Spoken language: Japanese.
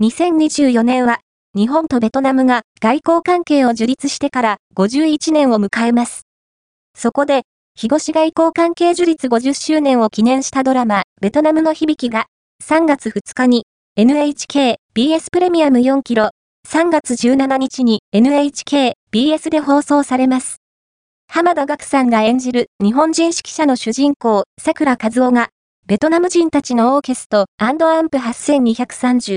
2024年は、日本とベトナムが外交関係を樹立してから51年を迎えます。そこで、日越外交関係樹立50周年を記念したドラマ、ベトナムの響きが、3月2日に NHK BS プレミアム4キロ、3月17日に NHK BS で放送されます。浜田岳さんが演じる日本人指揮者の主人公、桜和夫が、ベトナム人たちのオーケストアンプ8230